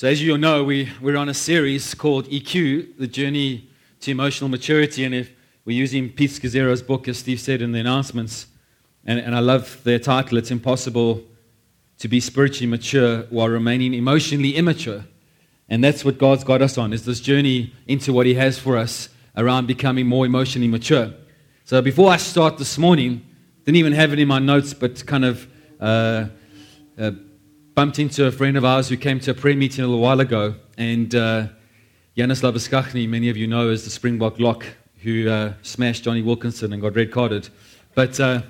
So, as you all know, we, we're on a series called EQ, the journey to emotional maturity. And if we're using Pete Scazzero's book, as Steve said in the announcements, and, and I love their title, It's Impossible to be spiritually mature while remaining emotionally immature. And that's what God's got us on, is this journey into what He has for us around becoming more emotionally mature. So before I start this morning, didn't even have it in my notes, but kind of uh, uh, bumped into a friend of ours who came to a prayer meeting a little while ago. And uh, Jannes Labuschagne, many of you know as the Springbok lock, who uh, smashed Jonny Wilkinson and got red carded. But uh,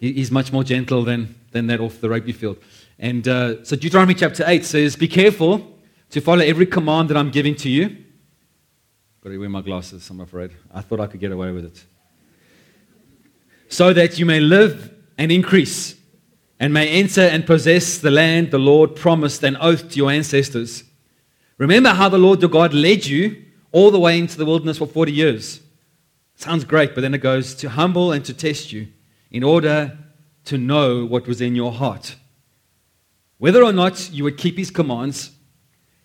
he's much more gentle than, than that off the rugby field. And uh, so Deuteronomy chapter 8 says, Be careful to follow every command that I'm giving to you. Got to wear my glasses, I'm afraid. I thought I could get away with it. So that you may live and increase, and may enter and possess the land the Lord promised an oath to your ancestors. Remember how the Lord your God led you all the way into the wilderness for 40 years. Sounds great, but then it goes to humble and to test you in order to know what was in your heart whether or not you would keep his commands,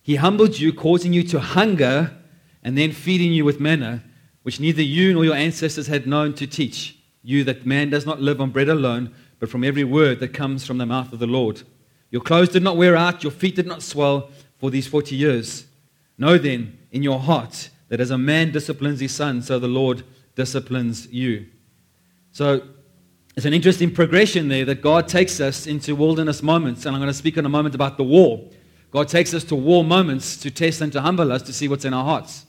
he humbled you, causing you to hunger, and then feeding you with manna, which neither you nor your ancestors had known to teach you that man does not live on bread alone, but from every word that comes from the mouth of the Lord. Your clothes did not wear out, your feet did not swell for these 40 years. Know then in your heart that as a man disciplines his son, so the Lord disciplines you. So it's an interesting progression there that God takes us into wilderness moments. And I'm going to speak in a moment about the war. God takes us to war moments to test and to humble us to see what's in our hearts.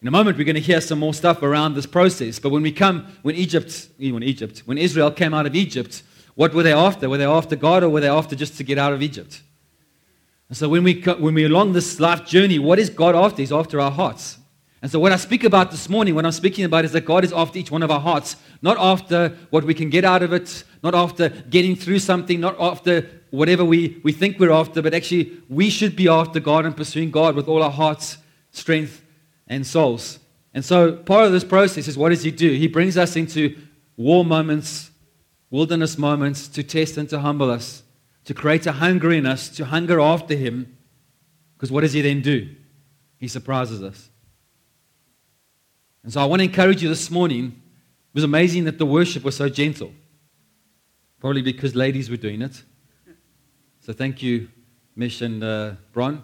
In a moment, we're going to hear some more stuff around this process. But when we come, when Egypt, eh, when Egypt, when Israel came out of Egypt, what were they after? Were they after God or were they after just to get out of Egypt? And so when we, when we're along this life journey, what is God after? He's after our hearts. And so, what I speak about this morning, what I'm speaking about, is that God is after each one of our hearts, not after what we can get out of it, not after getting through something, not after whatever we, we think we're after, but actually, we should be after God and pursuing God with all our hearts, strength, and souls. And so, part of this process is what does He do? He brings us into war moments, wilderness moments, to test and to humble us, to create a hunger in us, to hunger after Him. Because what does He then do? He surprises us. And so I want to encourage you this morning. It was amazing that the worship was so gentle. Probably because ladies were doing it. So thank you, Mish and uh, Bron.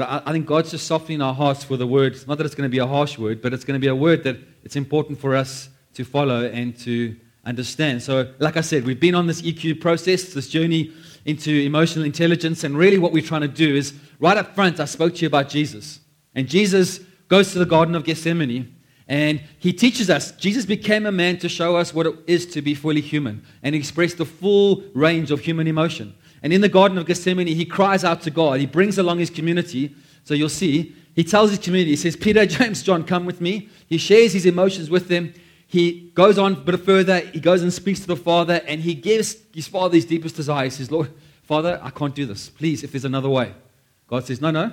But I, I think God's just softening our hearts for the word. It's not that it's going to be a harsh word, but it's going to be a word that it's important for us to follow and to understand. So, like I said, we've been on this EQ process, this journey into emotional intelligence, and really what we're trying to do is right up front, I spoke to you about Jesus. And Jesus goes to the Garden of Gethsemane and he teaches us. Jesus became a man to show us what it is to be fully human and express the full range of human emotion. And in the Garden of Gethsemane, he cries out to God. He brings along his community. So you'll see, he tells his community, he says, Peter, James, John, come with me. He shares his emotions with them. He goes on a bit further. He goes and speaks to the Father, and he gives his Father his deepest desire. He says, Lord, Father, I can't do this. Please, if there's another way. God says, No, no.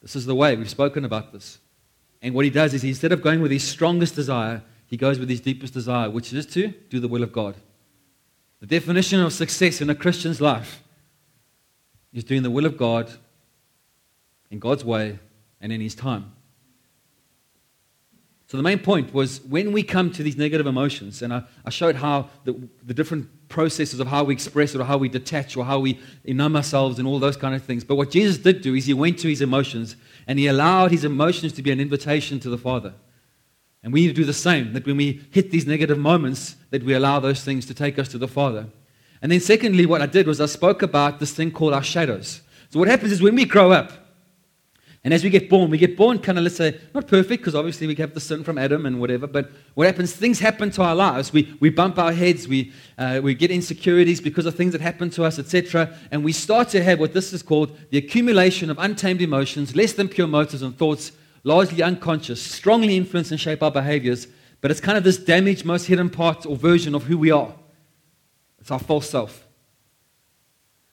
This is the way. We've spoken about this. And what he does is, instead of going with his strongest desire, he goes with his deepest desire, which is to do the will of God. The definition of success in a Christian's life is doing the will of God in God's way and in his time. So the main point was when we come to these negative emotions, and I, I showed how the, the, different processes of how we express it or how we detach or how we numb ourselves and all those kind of things. But what Jesus did do is he went to his emotions and he allowed his emotions to be an invitation to the Father. And we need to do the same, that when we hit these negative moments, that we allow those things to take us to the Father. And then secondly, what I did was I spoke about this thing called our shadows. So what happens is when we grow up, and as we get born, we get born kind of, let's say, not perfect, because obviously we have the sin from Adam and whatever, but what happens, things happen to our lives. We, we bump our heads, we, uh, we get insecurities because of things that happen to us, etc. And we start to have what this is called the accumulation of untamed emotions, less than pure motives and thoughts, largely unconscious, strongly influence and shape our behaviors. But it's kind of this damaged, most hidden part or version of who we are. It's our false self.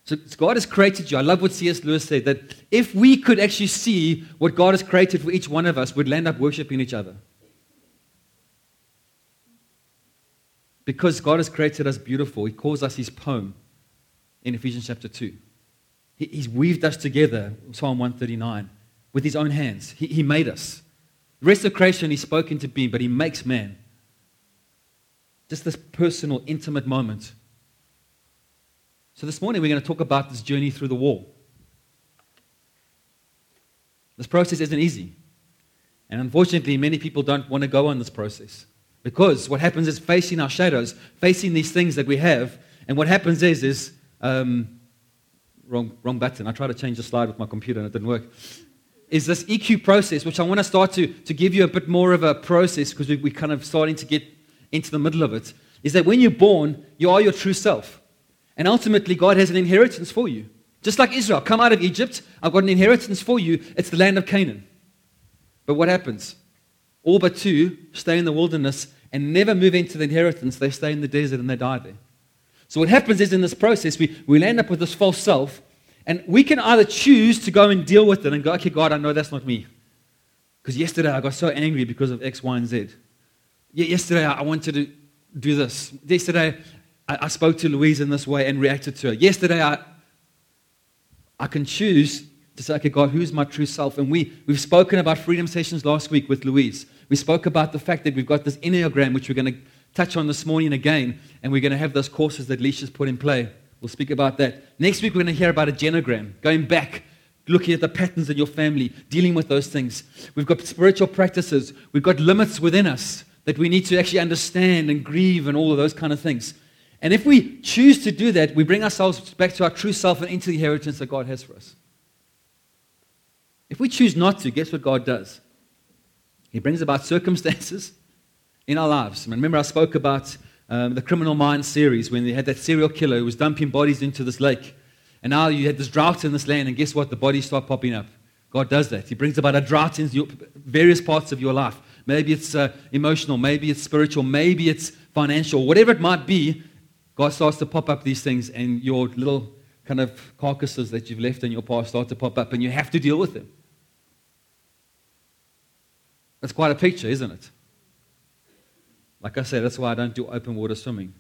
So God has created you. I love what C.S. Lewis said that if we could actually see what God has created for each one of us, we'd end up worshiping each other. Because God has created us beautiful, He calls us His poem in Ephesians chapter 2. He's weaved us together, Psalm 139, with his own hands. He, he made us. The rest of creation, he spoke into being, but he makes man. Just this personal, intimate moment. So this morning, we're going to talk about this journey through the wall. This process isn't easy. And unfortunately, many people don't want to go on this process. Because what happens is facing our shadows, facing these things that we have, and what happens is, is um, wrong, wrong button. I tried to change the slide with my computer and it didn't work. Is this EQ process, which I want to start to, to give you a bit more of a process because we, we're kind of starting to get into the middle of it, is that when you're born, you are your true self. And ultimately, God has an inheritance for you. Just like Israel, come out of Egypt, I've got an inheritance for you. It's the land of Canaan. But what happens? All but two stay in the wilderness and never move into the inheritance. They stay in the desert and they die there. So what happens is in this process, we, we'll end up with this false self, and we can either choose to go and deal with it and go, okay, God, I know that's not me. Because yesterday I got so angry because of X, Y, and Z. Yesterday I wanted to do this. Yesterday I, I spoke to Louise in this way and reacted to her. Yesterday I, I can choose to say, okay, God, who's my true self? And we, we've spoken about freedom sessions last week with Louise. We spoke about the fact that we've got this Enneagram, which we're going to touch on this morning again, and we're going to have those courses that Leisha's put in play. We'll speak about that. Next week, we're going to hear about a genogram, going back, looking at the patterns in your family, dealing with those things. We've got spiritual practices, we've got limits within us that we need to actually understand and grieve and all of those kind of things. And if we choose to do that, we bring ourselves back to our true self and into the inheritance that God has for us. If we choose not to, guess what God does? He brings about circumstances in our lives. Remember, I spoke about um, the Criminal Minds series when they had that serial killer who was dumping bodies into this lake. And now you had this drought in this land, and guess what? The bodies start popping up. God does that. He brings about a drought in your, various parts of your life. Maybe it's uh, emotional, maybe it's spiritual, maybe it's financial, whatever it might be. God starts to pop up these things, and your little kind of carcasses that you've left in your past start to pop up, and you have to deal with them. That's quite a picture, isn't it? Like I said, that's why I don't do open water swimming.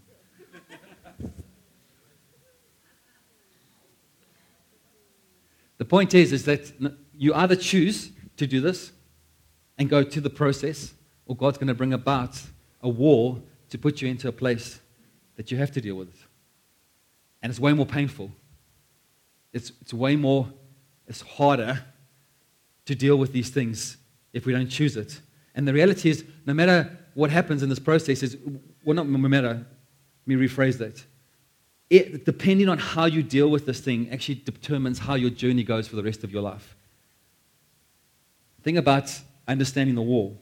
the point is, is that you either choose to do this and go to the process, or God's going to bring about a wall to put you into a place that you have to deal with. And it's way more painful. It's, it's way more, it's harder to deal with these things if we don't choose it. And the reality is, no matter what happens in this process, is well, not no matter. Let me rephrase that. It, depending on how you deal with this thing, actually determines how your journey goes for the rest of your life. Think about understanding the wall.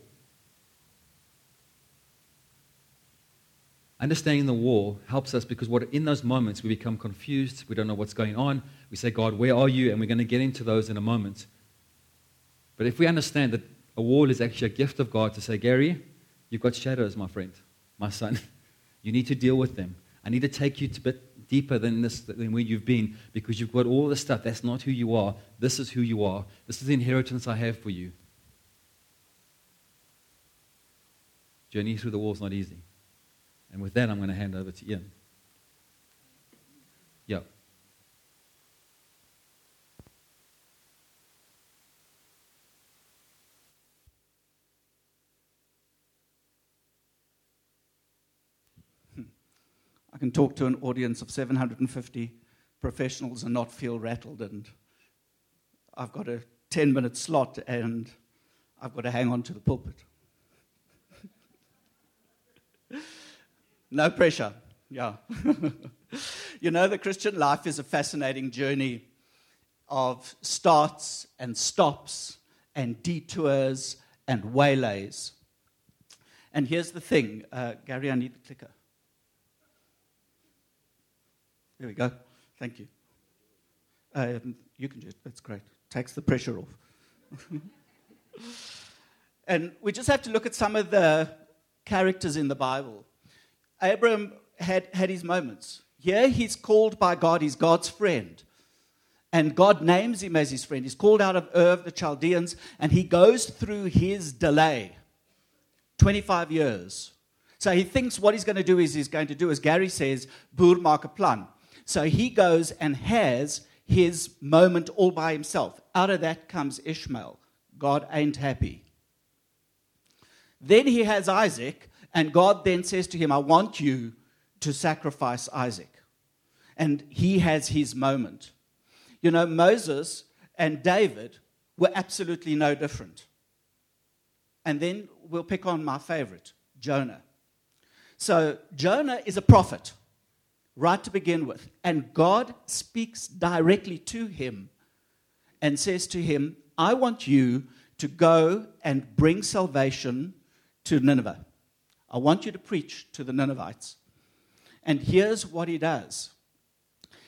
Understanding the wall helps us because what, in those moments we become confused, we don't know what's going on. We say, God, where are you? And we're going to get into those in a moment. But if we understand that a wall is actually a gift of God to say, Gary, you've got shadows, my friend, my son. You need to deal with them. I need to take you a bit deeper than this, than where you've been, because you've got all the stuff. That's not who you are. This is who you are. This is the inheritance I have for you. Journey through the wall is not easy. And with that, I'm going to hand over to Ian. Yeah. I can talk to an audience of 750 professionals and not feel rattled. And I've got a 10 minute slot and I've got to hang on to the pulpit. no pressure. Yeah. you know, the Christian life is a fascinating journey of starts and stops and detours and waylays. And here's the thing uh, Gary, I need the clicker. There we go. Thank you. Um, you can do it. That's great. Takes the pressure off. and we just have to look at some of the characters in the Bible. Abram had, had his moments. Here he's called by God, he's God's friend. And God names him as his friend. He's called out of Ur of the Chaldeans, and he goes through his delay 25 years. So he thinks what he's going to do is he's going to do, as Gary says, boer maak plan. So he goes and has his moment all by himself. Out of that comes Ishmael. God ain't happy. Then he has Isaac, and God then says to him, I want you to sacrifice Isaac. And he has his moment. You know, Moses and David were absolutely no different. And then we'll pick on my favorite, Jonah. So, Jonah is a prophet, right to begin with. And God speaks directly to him and says to him, I want you to go and bring salvation to Nineveh. I want you to preach to the Ninevites. And here's what he does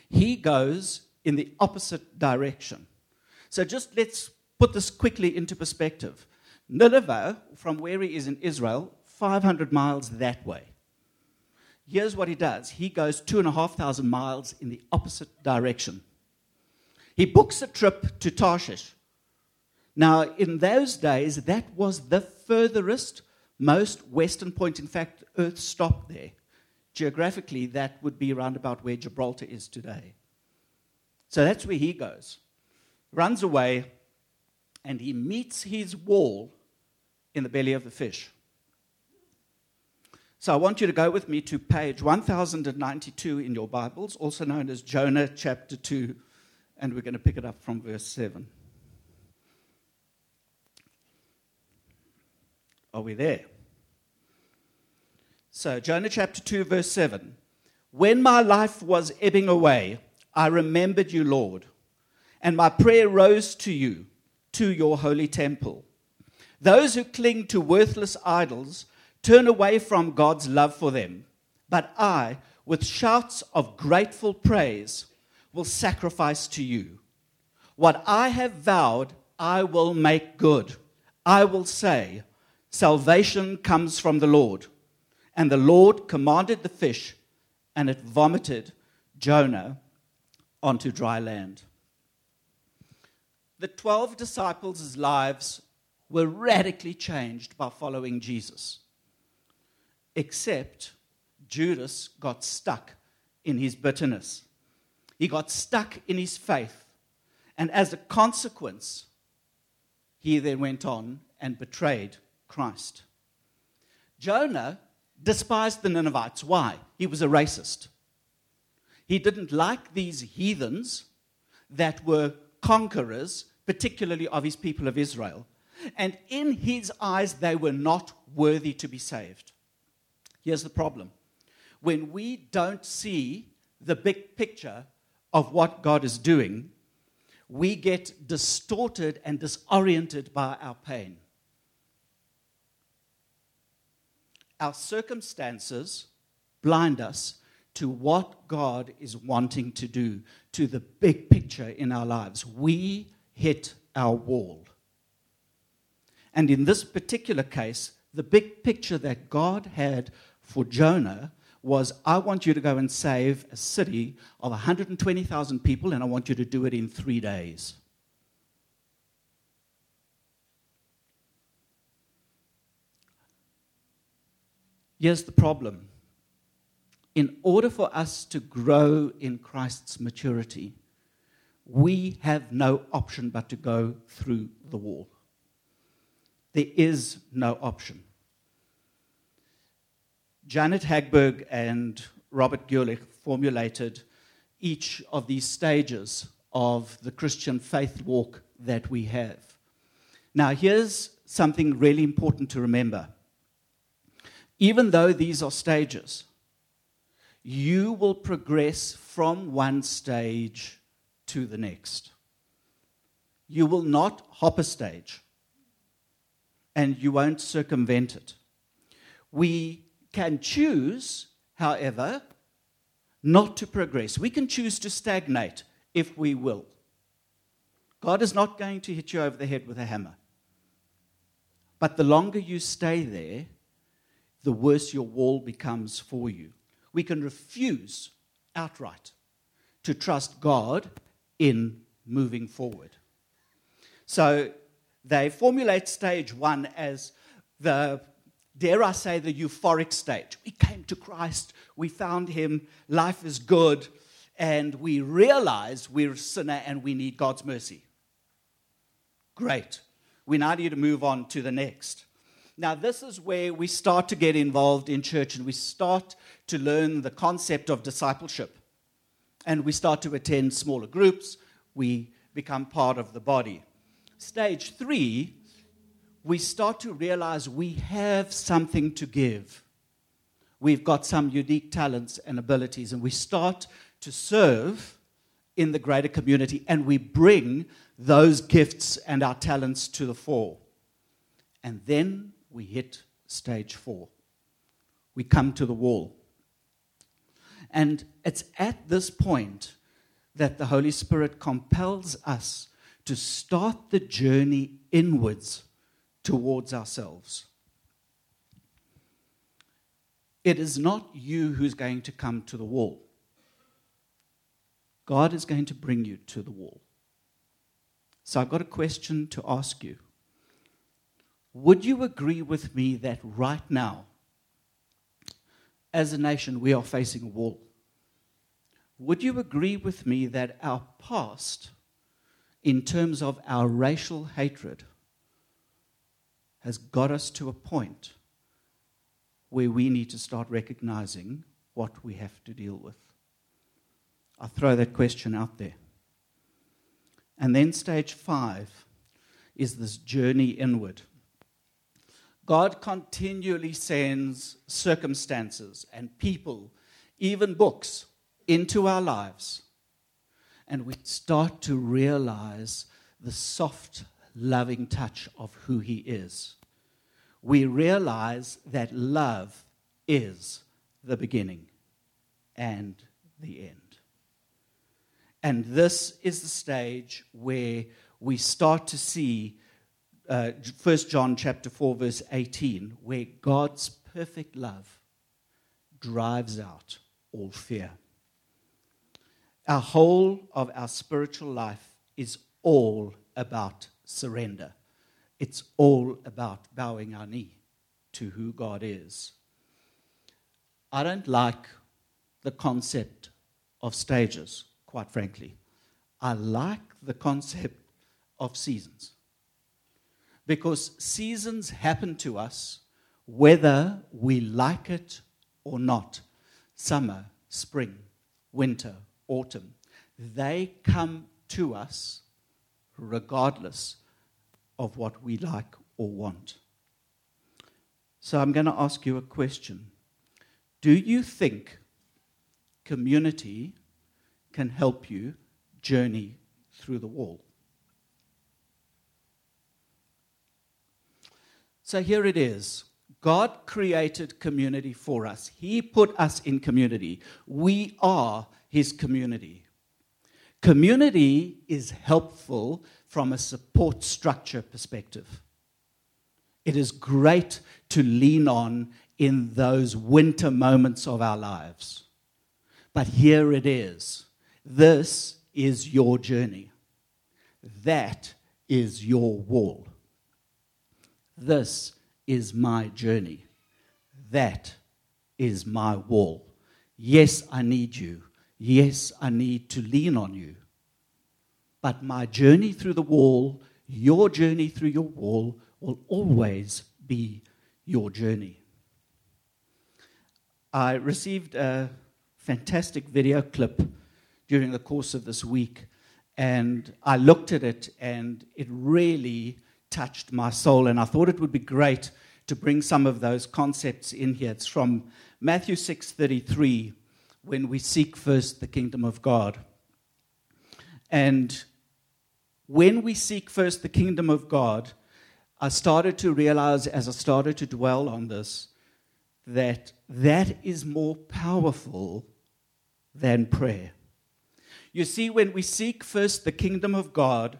he goes in the opposite direction. So just let's put this quickly into perspective. Nineveh, from where he is in Israel, 500 miles that way. Here's what he does he goes two and a half thousand miles in the opposite direction. He books a trip to Tarshish. Now, in those days, that was the furthest, most western point. In fact, Earth stopped there. Geographically, that would be around about where Gibraltar is today. So that's where he goes. Runs away, and he meets his wall in the belly of the fish. So I want you to go with me to page 1092 in your Bibles, also known as Jonah chapter 2, and we're going to pick it up from verse 7. Are we there? So, Jonah chapter 2, verse 7. When my life was ebbing away, I remembered you, Lord, and my prayer rose to you, to your holy temple. Those who cling to worthless idols turn away from God's love for them. But I, with shouts of grateful praise, will sacrifice to you. What I have vowed, I will make good. I will say, Salvation comes from the Lord. And the Lord commanded the fish, and it vomited Jonah onto dry land. The 12 disciples' lives were radically changed by following Jesus except Judas got stuck in his bitterness. He got stuck in his faith. And as a consequence, he then went on and betrayed Christ. Jonah despised the Ninevites. Why? He was a racist. He didn't like these heathens that were conquerors, particularly of his people of Israel. And in his eyes, they were not worthy to be saved. Here's the problem when we don't see the big picture of what God is doing, we get distorted and disoriented by our pain. Our circumstances blind us to what God is wanting to do, to the big picture in our lives. We hit our wall. And in this particular case, the big picture that God had for Jonah was I want you to go and save a city of 120,000 people, and I want you to do it in three days. Here's the problem. In order for us to grow in Christ's maturity, we have no option but to go through the wall. There is no option. Janet Hagberg and Robert Guelich formulated each of these stages of the Christian faith walk that we have. Now, here's something really important to remember. Even though these are stages, you will progress from one stage to the next. You will not hop a stage, and you won't circumvent it. We can choose, however, not to progress. We can choose to stagnate if we will. God is not going to hit you over the head with a hammer. But the longer you stay there, the worse your wall becomes for you. We can refuse outright to trust God in moving forward. So they formulate stage one as the dare I say, the euphoric state. We came to Christ, we found him, life is good, and we realize we're a sinner and we need God's mercy. Great. We now need to move on to the next. Now, this is where we start to get involved in church and we start to learn the concept of discipleship. And we start to attend smaller groups. We become part of the body. Stage three, we start to realize we have something to give. We've got some unique talents and abilities, and we start to serve in the greater community and we bring those gifts and our talents to the fore. And then we hit stage four. We come to the wall. And it's at this point that the Holy Spirit compels us to start the journey inwards towards ourselves. It is not you who's going to come to the wall. God is going to bring you to the wall. So I've got a question to ask you. Would you agree with me that right now, as a nation, we are facing a wall? Would you agree with me that our past, in terms of our racial hatred, has got us to a point where we need to start recognizing what we have to deal with? I throw that question out there. And then stage five is this journey inward. God continually sends circumstances and people, even books, into our lives. And we start to realize the soft, loving touch of who He is. We realize that love is the beginning and the end. And this is the stage where we start to see uh, 1 John chapter 4 verse 18 where God's perfect love drives out all fear. Our whole of our spiritual life is all about surrender. It's all about bowing our knee to who God is. I don't like the concept of stages quite frankly. I like the concept of seasons. Because seasons happen to us whether we like it or not. Summer, spring, winter, autumn. They come to us regardless of what we like or want. So I'm going to ask you a question. Do you think community can help you journey through the wall. So here it is. God created community for us. He put us in community. We are His community. Community is helpful from a support structure perspective. It is great to lean on in those winter moments of our lives. But here it is this is your journey. That is your wall. This is my journey. That is my wall. Yes, I need you. Yes, I need to lean on you. But my journey through the wall, your journey through your wall, will always be your journey. I received a fantastic video clip during the course of this week. And I looked at it and it really touched my soul. And I thought it would be great to bring some of those concepts in here. It's from Matthew 6:33 when we seek first the kingdom of God. And when we seek first the kingdom of God, I started to realize as I started to dwell on this that that is more powerful than prayer. You see, when we seek first the kingdom of God,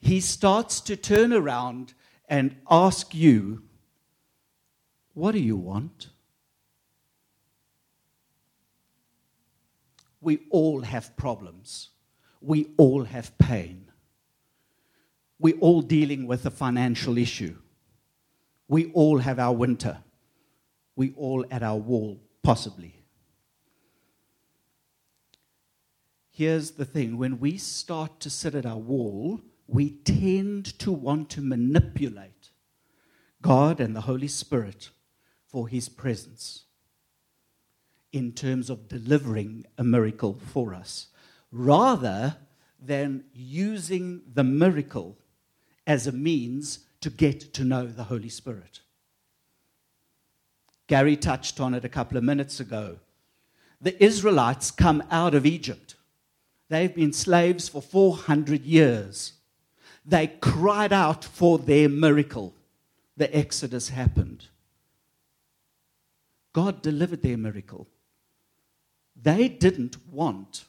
He starts to turn around and ask you, What do you want? We all have problems. We all have pain. We're all dealing with a financial issue. We all have our winter. We all at our wall, possibly. here's the thing when we start to sit at our wall, we tend to want to manipulate God and the Holy Spirit for his presence in terms of delivering a miracle for us, rather than using the miracle as a means to get to know the Holy Spirit. Gary touched on it a couple of minutes ago. The Israelites come out of Egypt. They've been slaves for 400 years. They cried out for their miracle. The Exodus happened. God delivered their miracle. They didn't want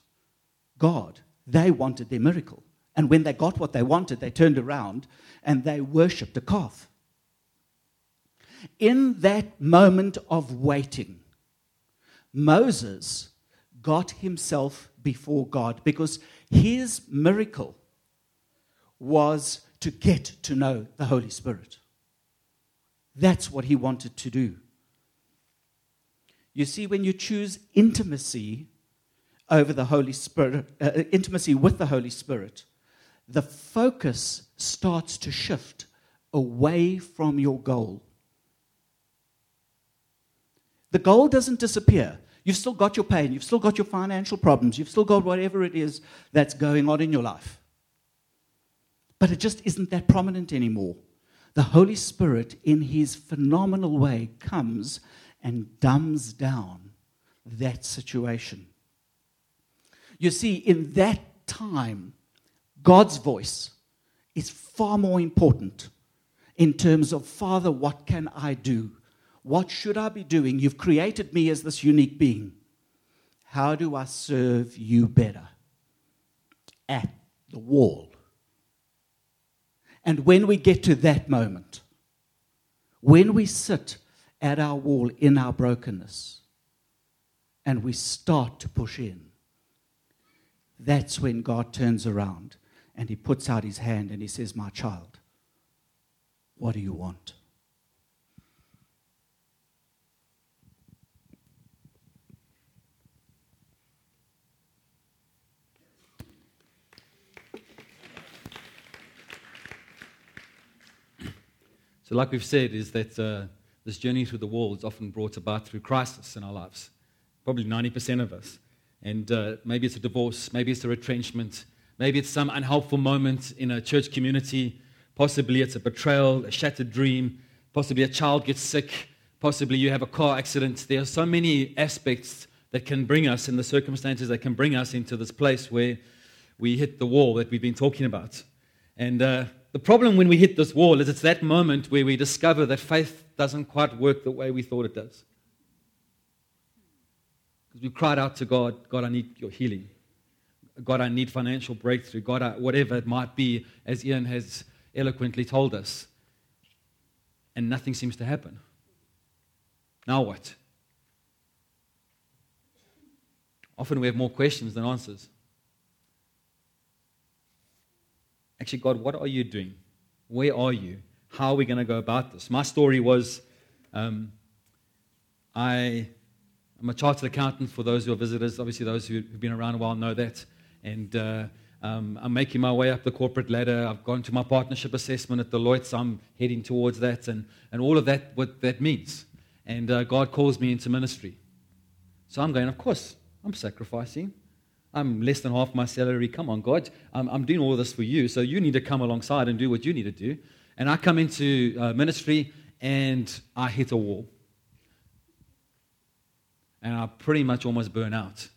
God, they wanted their miracle. And when they got what they wanted, they turned around and they worshipped a calf. In that moment of waiting, Moses got himself before God because his miracle was to get to know the Holy Spirit. That's what he wanted to do. You see, when you choose intimacy over the Holy Spirit, uh, intimacy with the Holy Spirit, the focus starts to shift away from your goal. The goal doesn't disappear. You've still got your pain, you've still got your financial problems, you've still got whatever it is that's going on in your life. But it just isn't that prominent anymore. The Holy Spirit, in his phenomenal way, comes and dumbs down that situation. You see, in that time, God's voice is far more important in terms of, Father, what can I do? What should I be doing? You've created me as this unique being. How do I serve you better? At the wall. And when we get to that moment, when we sit at our wall in our brokenness and we start to push in, that's when God turns around and he puts out his hand and he says, My child, what do you want? So, like we've said, is that uh, this journey through the wall is often brought about through crisis in our lives. Probably 90% of us. And uh, maybe it's a divorce, maybe it's a retrenchment, maybe it's some unhelpful moment in a church community, possibly it's a betrayal, a shattered dream, possibly a child gets sick, possibly you have a car accident. There are so many aspects that can bring us, in the circumstances that can bring us into this place where we hit the wall that we've been talking about. And uh, the problem when we hit this wall is it's that moment where we discover that faith doesn't quite work the way we thought it does. Because we cried out to God, God, I need your healing. God, I need financial breakthrough. God, I, whatever it might be, as Ian has eloquently told us. And nothing seems to happen. Now what? Often we have more questions than answers. actually, God, what are you doing? Where are you? How are we going to go about this? My story was um, I, am a chartered accountant for those who are visitors. Obviously, those who have been around a while know that. And uh, um, I'm making my way up the corporate ladder. I've gone to my partnership assessment at Deloitte, I'm heading towards that, and, and all of that, what that means. And uh, God calls me into ministry. So I'm going, of course, I'm sacrificing. I'm less than half my salary. Come on, God. I'm, I'm doing all this for you. So you need to come alongside and do what you need to do. And I come into uh, ministry and I hit a wall. And I pretty much almost burn out.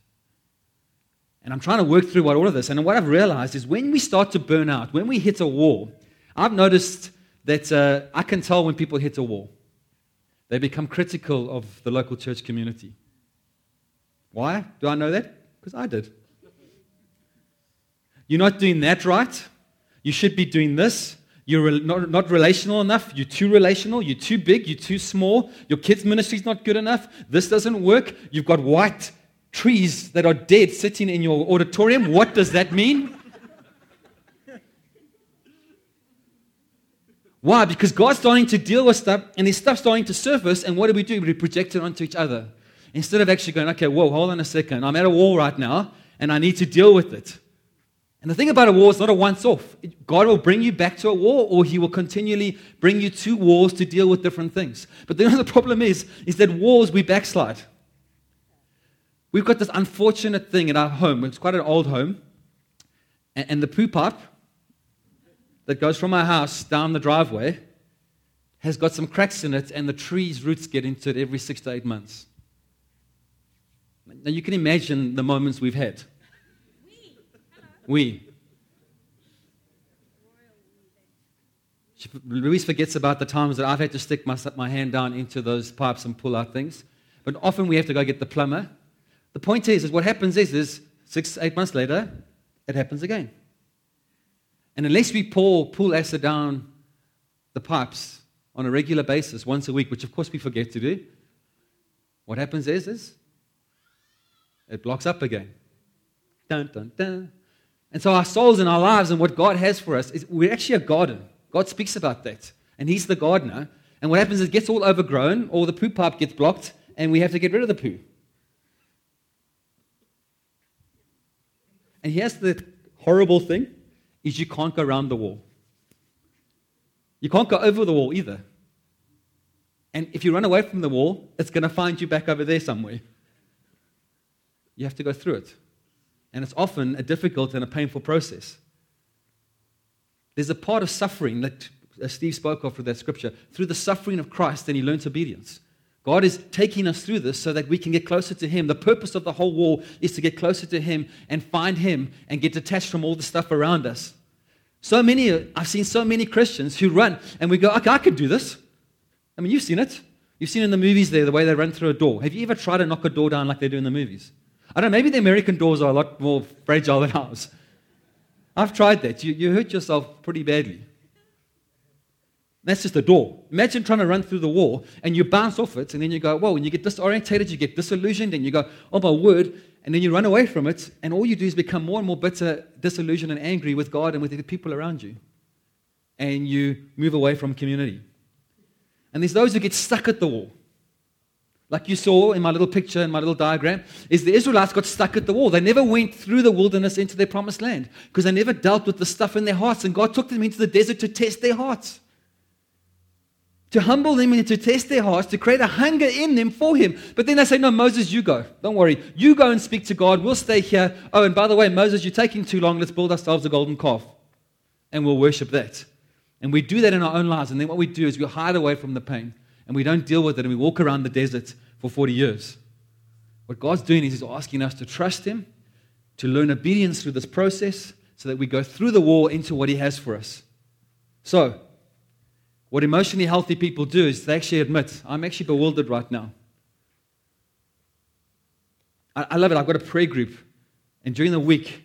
And I'm trying to work through what all of this. And what I've realized is when we start to burn out, when we hit a wall, I've noticed that uh, I can tell when people hit a wall. They become critical of the local church community. Why do I know that? Because I did. You're not doing that right. You should be doing this. You're not, not relational enough. You're too relational. You're too big. You're too small. Your kids' ministry's not good enough. This doesn't work. You've got white trees that are dead sitting in your auditorium. What does that mean? Why? Because God's starting to deal with stuff and this stuff's starting to surface, and what do we do? We project it onto each other. Instead of actually going, okay, whoa, hold on a second. I'm at a wall right now, and I need to deal with it. And the thing about a war is not a once off. God will bring you back to a war, or He will continually bring you to wars to deal with different things. But the, the problem is, is that wars, we backslide. We've got this unfortunate thing in our home. It's quite an old home. And, and the poo pipe that goes from our house down the driveway has got some cracks in it, and the tree's roots get into it every six to eight months. Now you can imagine the moments we've had. We. Louise forgets about the times that I've had to stick my, my hand down into those pipes and pull out things. But often we have to go get the plumber. The point is, is what happens is, is six, eight months later, it happens again. And unless we pour pull acid down the pipes on a regular basis, once a week, which of course we forget to do, what happens is, is it blocks up again. Dun, dun, dun. And so our souls and our lives and what God has for us is we're actually a garden. God speaks about that. And He's the gardener. And what happens is it gets all overgrown, or the poo pipe gets blocked, and we have to get rid of the poo. And here's the horrible thing is you can't go around the wall. You can't go over the wall either. And if you run away from the wall, it's going to find you back over there somewhere. You have to go through it. And it's often a difficult and a painful process. There's a part of suffering that uh, Steve spoke of with that scripture. Through the suffering of Christ, then he learns obedience. God is taking us through this so that we can get closer to Him. The purpose of the whole war is to get closer to Him and find Him and get detached from all the stuff around us. So many, uh, I've seen so many Christians who run and we go, okay, I can do this. I mean, you've seen it. You've seen in the movies there the way they run through a door. Have you ever tried to knock a door down like they do in the movies? I don't know, maybe the American doors are a lot more fragile than ours. I've tried that. You, you hurt yourself pretty badly. That's just a door. Imagine trying to run through the wall and you bounce off it, and then you go, whoa, and you get disorientated, you get disillusioned, and you go, oh my word, and then you run away from it, and all you do is become more and more bitter, disillusioned, and angry with God and with the people around you. And you move away from community. And there's those who get stuck at the wall. Like you saw in my little picture, in my little diagram, is the Israelites got stuck at the wall. They never went through the wilderness into their promised land because they never dealt with the stuff in their hearts, and God took them into the desert to test their hearts to humble them and to test their hearts, to create a hunger in them for Him. But then they say, No, Moses, you go. Don't worry. You go and speak to God. We'll stay here. Oh, and by the way, Moses, you're taking too long. Let's build ourselves a golden calf and we'll worship that. And we do that in our own lives. And then what we do is we hide away from the pain and we don't deal with it and we walk around the desert for 40 years. What God's doing is He's asking us to trust Him, to learn obedience through this process so that we go through the wall into what He has for us. So, what emotionally healthy people do is they actually admit, I'm actually bewildered right now. I, I love it. I've got a prayer group. And during the week,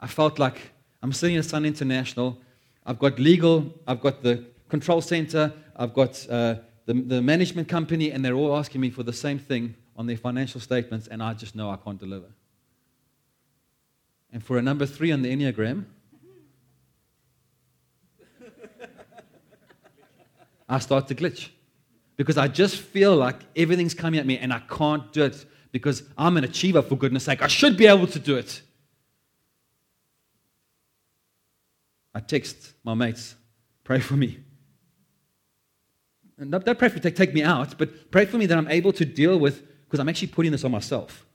I felt like I'm sitting at Sun International. I've got legal, I've got the control center, I've got uh, the, the management company, and they're all asking me for the same thing on their financial statements, and I just know I can't deliver. And for a number three on the Enneagram, I start to glitch because I just feel like everything's coming at me and I can't do it because I'm an achiever, for goodness sake. I should be able to do it. I text my mates, pray for me. Don't pray for take, take me out, but pray for me that I'm able to deal with, because I'm actually putting this on myself.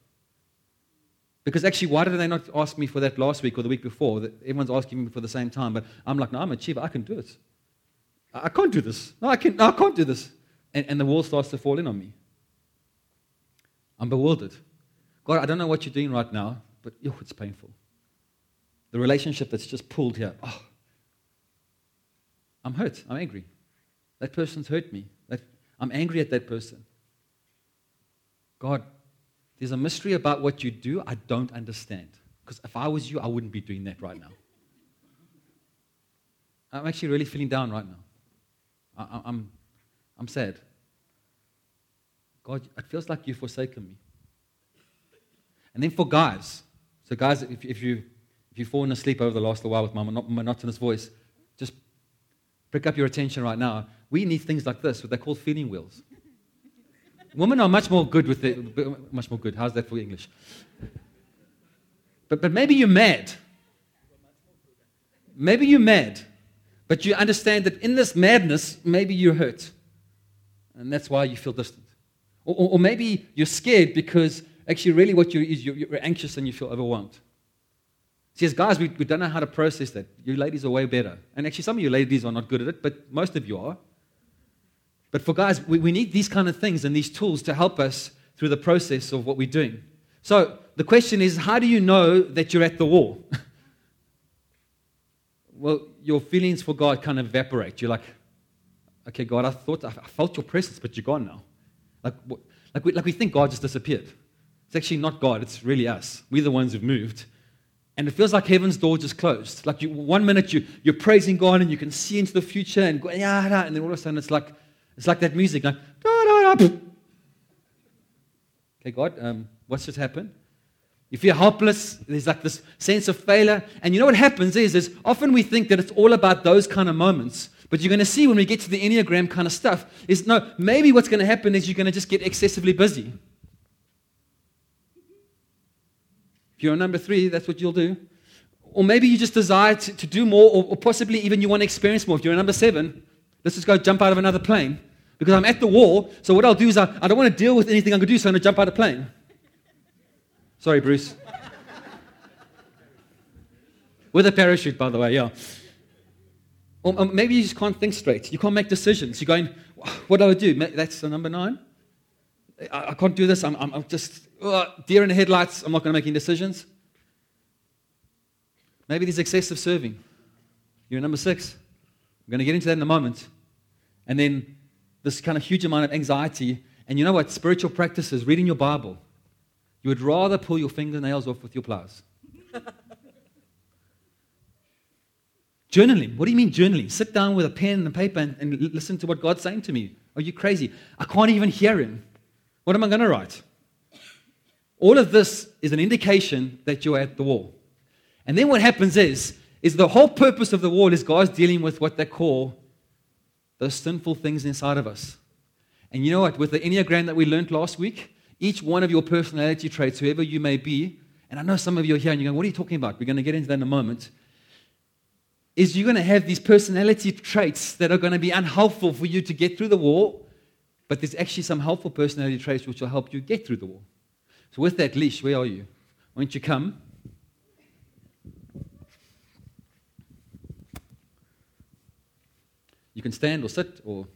Because actually, why did they not ask me for that last week or the week before? That Everyone's asking me for the same time, but I'm like, no, I'm a achiever. I can do it. I can't do this. No, I can't, no, I can't do this. And, and the wall starts to fall in on me. I'm bewildered. God, I don't know what you're doing right now, but oh, it's painful. The relationship that's just pulled here. Oh, I'm hurt. I'm angry. That person's hurt me. That, I'm angry at that person. God, there's a mystery about what you do I don't understand. Because if I was you, I wouldn't be doing that right now. I'm actually really feeling down right now. I, I'm, I'm sad. God, it feels like you've forsaken me. And then for guys, so guys, if, if, you, if you've fallen asleep over the last little while with my monotonous voice, just pick up your attention right now. We need things like this, what they're called feeling wheels. Women are much more good with it, much more good. How's that for English? But, but maybe you're mad. Maybe you're mad. But you understand that in this madness, maybe you're hurt. And that's why you feel distant. Or, or, or maybe you're scared because actually, really, what you're, is you're, you're anxious and you feel overwhelmed. See, as guys, we, we don't know how to process that. You ladies are way better. And actually, some of you ladies are not good at it, but most of you are. But for guys, we, we need these kind of things and these tools to help us through the process of what we're doing. So the question is how do you know that you're at the wall? well, your feelings for God kind of evaporate. You're like, okay, God, I thought, I felt your presence, but you're gone now. Like, like, we, like we think God just disappeared. It's actually not God, it's really us. We're the ones who've moved. And it feels like heaven's door just closed. Like you, one minute you, you're praising God and you can see into the future and, yeah, and then all of a sudden it's like, it's like that music, like, da, da, da, okay, God, um, what's just happened? You feel helpless. There's like this sense of failure. And you know what happens is, is often we think that it's all about those kind of moments. But you're going to see when we get to the Enneagram kind of stuff is no, maybe what's going to happen is you're going to just get excessively busy. If you're a number three, that's what you'll do. Or maybe you just desire to, to do more, or, or possibly even you want to experience more. If you're a number seven, let's just go jump out of another plane. Because I'm at the wall, so what I'll do is I, I don't want to deal with anything I'm going to do, so I'm going to jump out of plane. Sorry, Bruce. With a parachute, by the way, yeah. Or maybe you just can't think straight. You can't make decisions. You're going, what do I do? That's the number nine. I, I can't do this. I'm, I'm, I'm just uh, deer in the headlights. I'm not going to make any decisions. Maybe there's excessive serving. You're number six. I'm going to get into that in a moment. And then this kind of huge amount of anxiety. And you know what? Spiritual practices, reading your Bible, you would rather pull your fingernails off with your plows. journaling. What do you mean journaling? Sit down with a pen and paper and, and listen to what God's saying to me. Are you crazy? I can't even hear Him. What am I going to write? All of this is an indication that you're at the wall. And then what happens is, is the whole purpose of the wall is God's dealing with what they call those sinful things inside of us. And you know what? With the Enneagram that we learned last week, each one of your personality traits, whoever you may be, and I know some of you are here and you're going, what are you talking about? We're going to get into that in a moment. Is you're going to have these personality traits that are going to be unhelpful for you to get through the wall, but there's actually some helpful personality traits which will help you get through the wall. So, with that leash, where are you? Why don't you come? You can stand or sit or.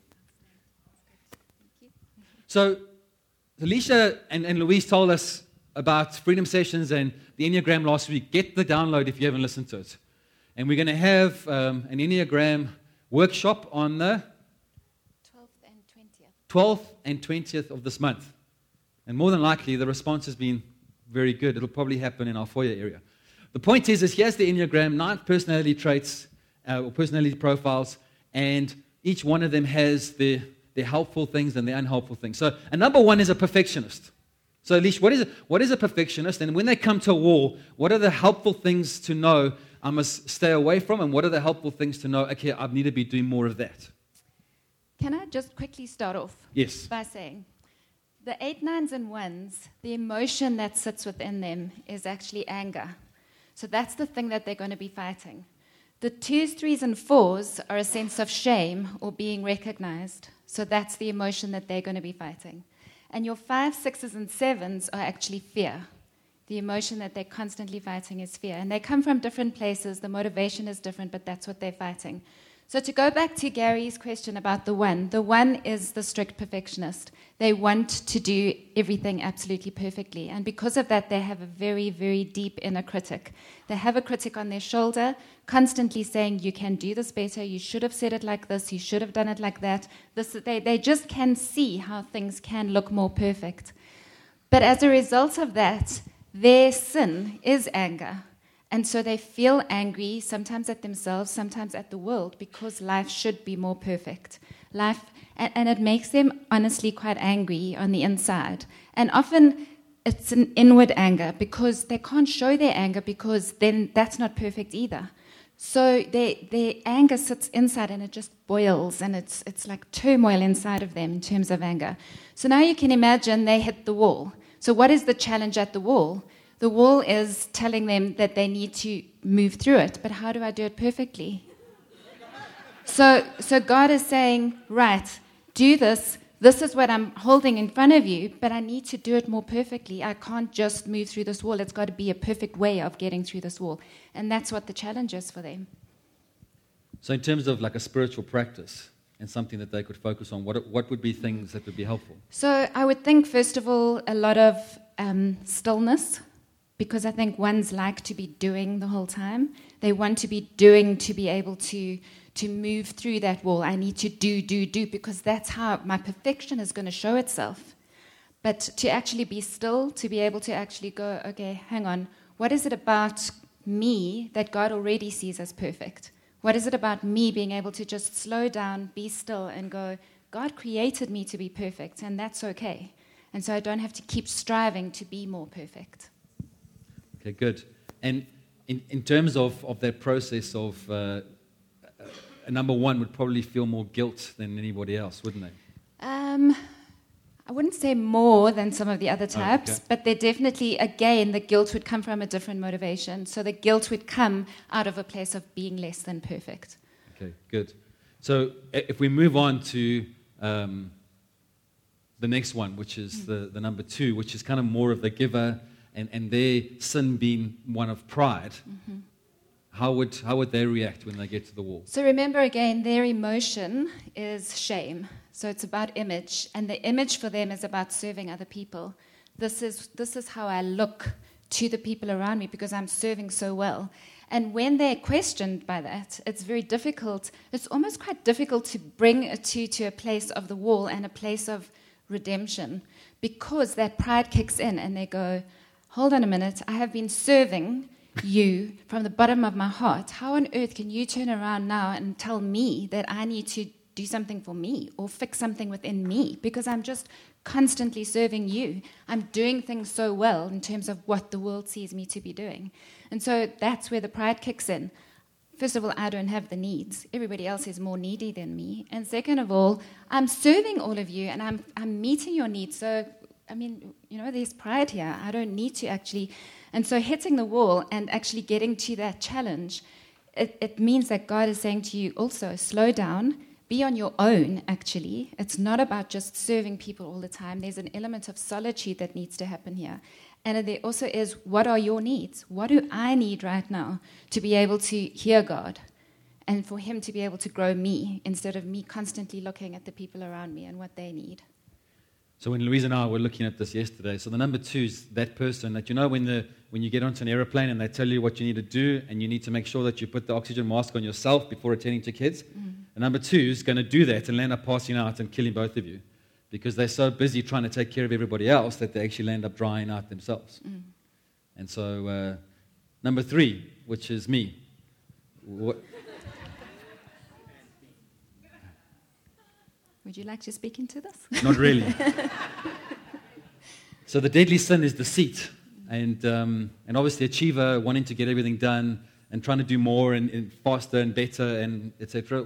So, Alicia and, and Louise told us about Freedom Sessions and the Enneagram last week. Get the download if you haven't listened to it. And we're going to have um, an Enneagram workshop on the 12th and 20th. 12th and 20th of this month. And more than likely, the response has been very good. It'll probably happen in our foyer area. The point is, is here's the Enneagram, nine personality traits uh, or personality profiles, and each one of them has the the helpful things and the unhelpful things. So, a number one is a perfectionist. So, least, what is, a, what is a perfectionist? And when they come to a wall, what are the helpful things to know I must stay away from? And what are the helpful things to know, okay, I need to be doing more of that? Can I just quickly start off? Yes. By saying, the eight, nines, and ones, the emotion that sits within them is actually anger. So that's the thing that they're going to be fighting. The twos, threes, and fours are a sense of shame or being recognized. So that's the emotion that they're going to be fighting. And your five, sixes, and sevens are actually fear. The emotion that they're constantly fighting is fear. And they come from different places. The motivation is different, but that's what they're fighting. So, to go back to Gary's question about the one, the one is the strict perfectionist. They want to do everything absolutely perfectly. And because of that, they have a very, very deep inner critic. They have a critic on their shoulder, constantly saying, You can do this better. You should have said it like this. You should have done it like that. This, they, they just can see how things can look more perfect. But as a result of that, their sin is anger. And so they feel angry, sometimes at themselves, sometimes at the world, because life should be more perfect. Life, and, and it makes them honestly quite angry on the inside. And often it's an inward anger because they can't show their anger because then that's not perfect either. So their, their anger sits inside and it just boils and it's, it's like turmoil inside of them in terms of anger. So now you can imagine they hit the wall. So, what is the challenge at the wall? The wall is telling them that they need to move through it, but how do I do it perfectly? So, so God is saying, right, do this. This is what I'm holding in front of you, but I need to do it more perfectly. I can't just move through this wall. It's got to be a perfect way of getting through this wall. And that's what the challenge is for them. So, in terms of like a spiritual practice and something that they could focus on, what, what would be things that would be helpful? So, I would think, first of all, a lot of um, stillness, because I think ones like to be doing the whole time. They want to be doing to be able to to move through that wall. I need to do, do, do, because that's how my perfection is going to show itself. But to actually be still, to be able to actually go, okay, hang on, what is it about me that God already sees as perfect? What is it about me being able to just slow down, be still, and go, God created me to be perfect, and that's okay. And so I don't have to keep striving to be more perfect. Okay, good. And in, in terms of, of that process of uh, number one would probably feel more guilt than anybody else, wouldn't they? Um, I wouldn't say more than some of the other types, Oh, okay. but they're definitely, again, the guilt would come from a different motivation. So the guilt would come out of a place of being less than perfect. Okay, good. So if we move on to um, the next one, which is the, the number two, which is kind of more of the giver and, and their sin being one of pride, mm-hmm. how, would, how would they react when they get to the wall? So remember again, their emotion is shame. So it's about image, and the image for them is about serving other people. This is, this is how I look to the people around me because I'm serving so well. And when they're questioned by that, it's very difficult. It's almost quite difficult to bring it to, to a place of the wall and a place of redemption because that pride kicks in and they go, Hold on a minute, I have been serving you from the bottom of my heart. How on earth can you turn around now and tell me that I need to do something for me or fix something within me? Because I'm just constantly serving you. I'm doing things so well in terms of what the world sees me to be doing. And so that's where the pride kicks in. First of all, I don't have the needs. Everybody else is more needy than me. And second of all, I'm serving all of you and I'm, I'm meeting your needs. So, I mean, you know, there's pride here. I don't need to actually. And so, hitting the wall and actually getting to that challenge, it, it means that God is saying to you also, slow down, be on your own, actually. It's not about just serving people all the time. There's an element of solitude that needs to happen here. And there also is what are your needs? What do I need right now to be able to hear God and for Him to be able to grow me instead of me constantly looking at the people around me and what they need? So when Louise and I were looking at this yesterday, so the number two is that person that you know when the when you get onto an aeroplane and they tell you what you need to do and you need to make sure that you put the oxygen mask on yourself before attending to kids. The number two is going to do that and land up passing out and killing both of you because they're so busy trying to take care of everybody else that they actually land up drying out themselves. And so uh, number three, which is me. What, Would you like to speak into this? Not really. so the deadly sin is deceit, and um, and obviously achiever wanting to get everything done and trying to do more and, and faster and better and etc.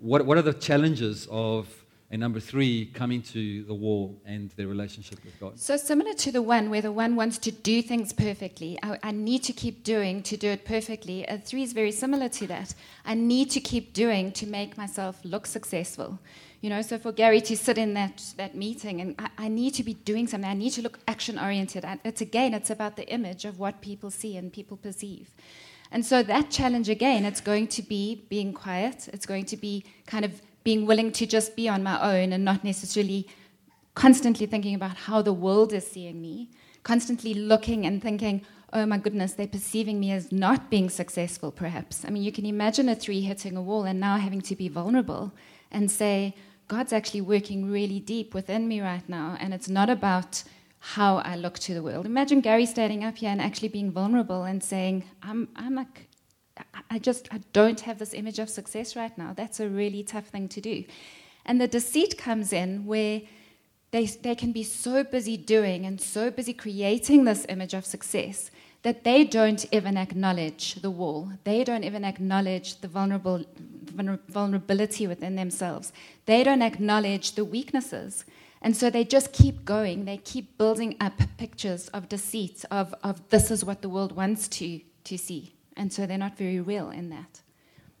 What what are the challenges of and number three coming to the wall and their relationship with God? So, similar to the one where the one wants to do things perfectly, I, I need to keep doing to do it perfectly. A three is very similar to that. I need to keep doing to make myself look successful. You know, so for Gary to sit in that, that meeting, and I, I need to be doing something, I need to look action oriented. It's again, it's about the image of what people see and people perceive. And so that challenge again, it's going to be being quiet. It's going to be kind of being willing to just be on my own and not necessarily constantly thinking about how the world is seeing me, constantly looking and thinking, oh my goodness, they're perceiving me as not being successful, perhaps. I mean, you can imagine a three hitting a wall and now having to be vulnerable and say, God's actually working really deep within me right now, and it's not about how I look to the world. Imagine Gary standing up here and actually being vulnerable and saying, I'm, I'm like, I just I don't have this image of success right now. That's a really tough thing to do. And the deceit comes in where they, they can be so busy doing and so busy creating this image of success that they don't even acknowledge the wall. They don't even acknowledge the vulnerable, vulner- vulnerability within themselves. They don't acknowledge the weaknesses. And so they just keep going. They keep building up pictures of deceit, of, of this is what the world wants to, to see. And so they're not very real in that.